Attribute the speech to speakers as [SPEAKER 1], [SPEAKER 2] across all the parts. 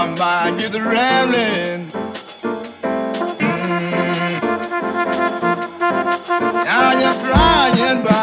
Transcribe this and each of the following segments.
[SPEAKER 1] my mind gets rambling. Mm. I'm just crying by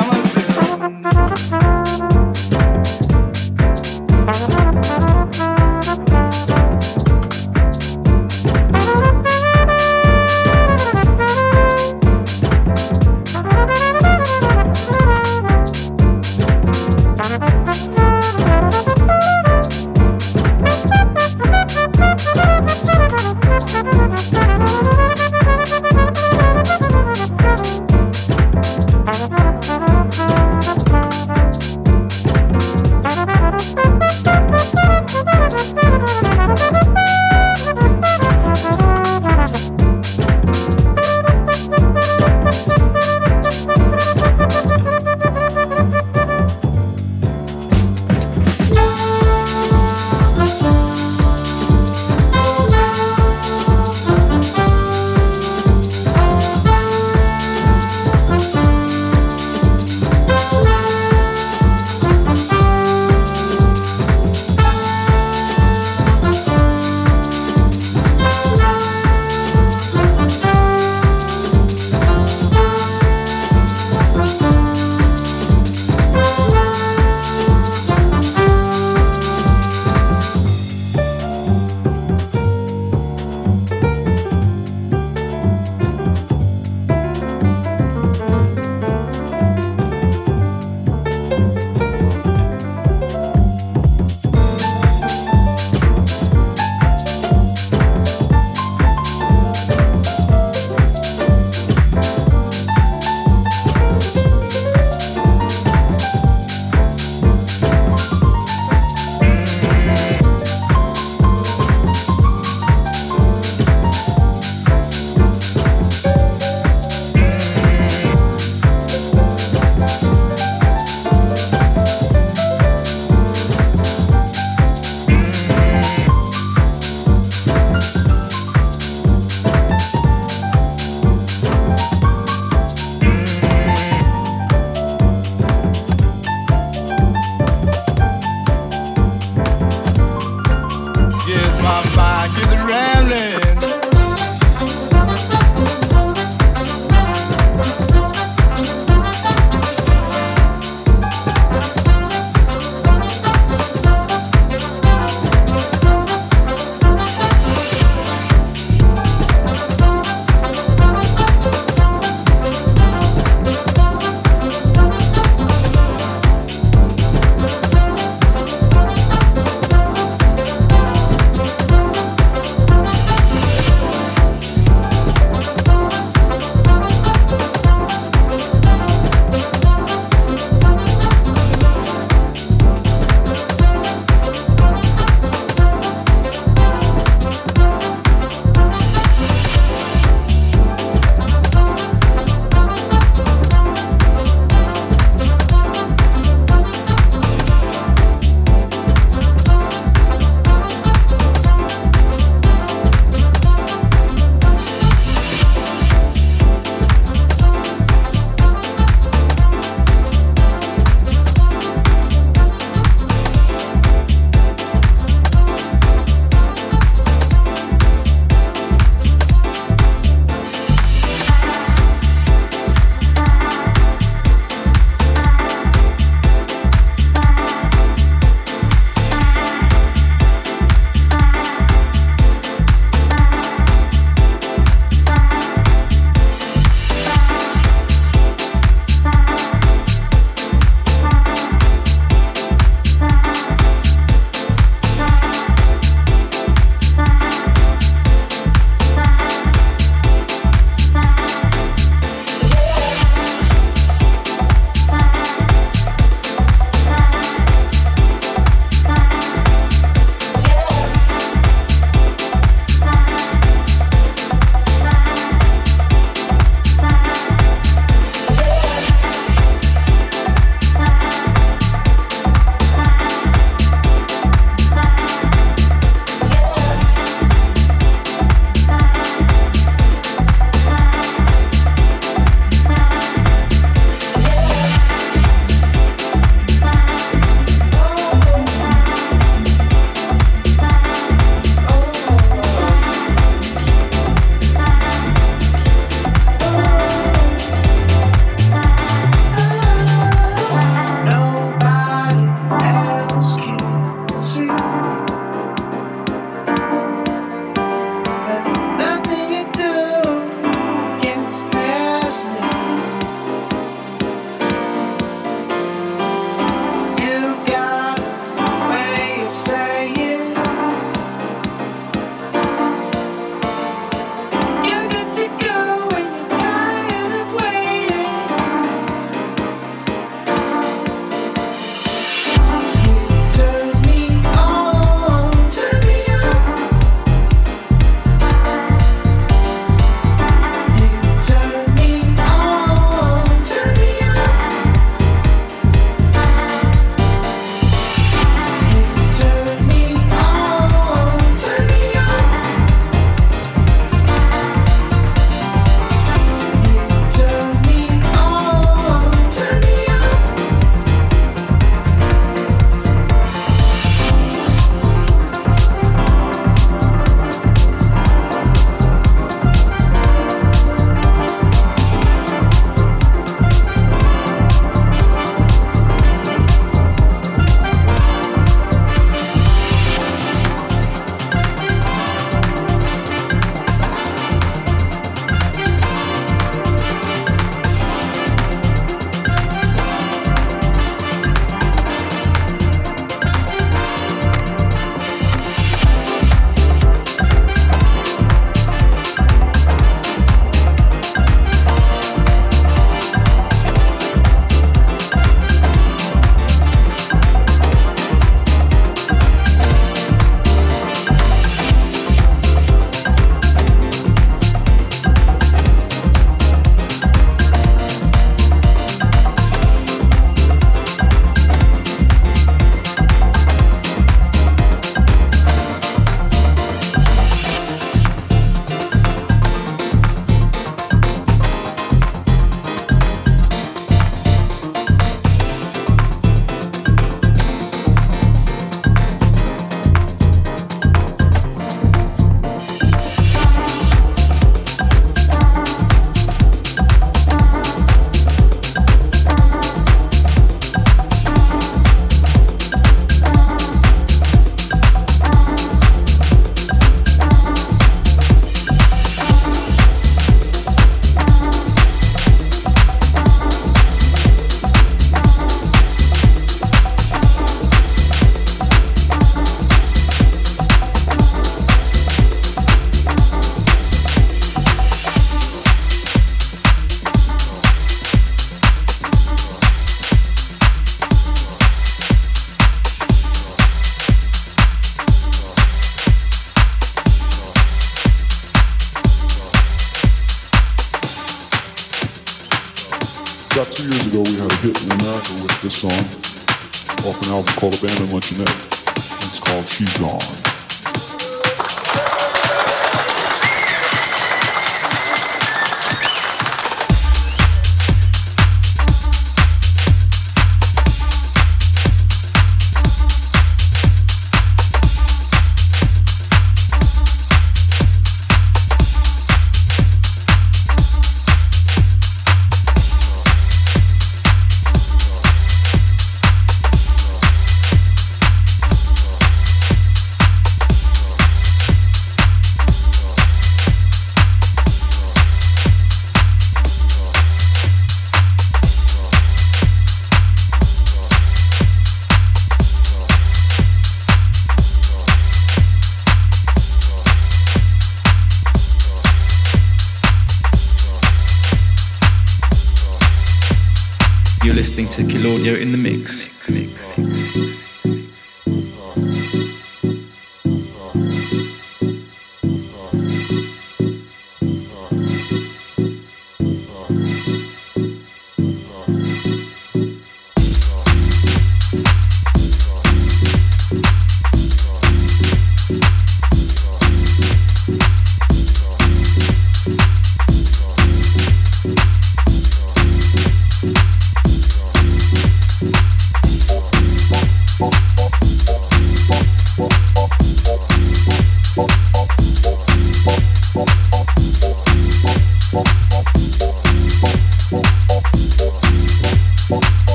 [SPEAKER 2] You're listening to Kilornio in the mix.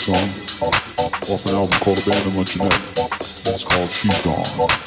[SPEAKER 2] song off an album called Abandon What You Know. It's called She's Gone.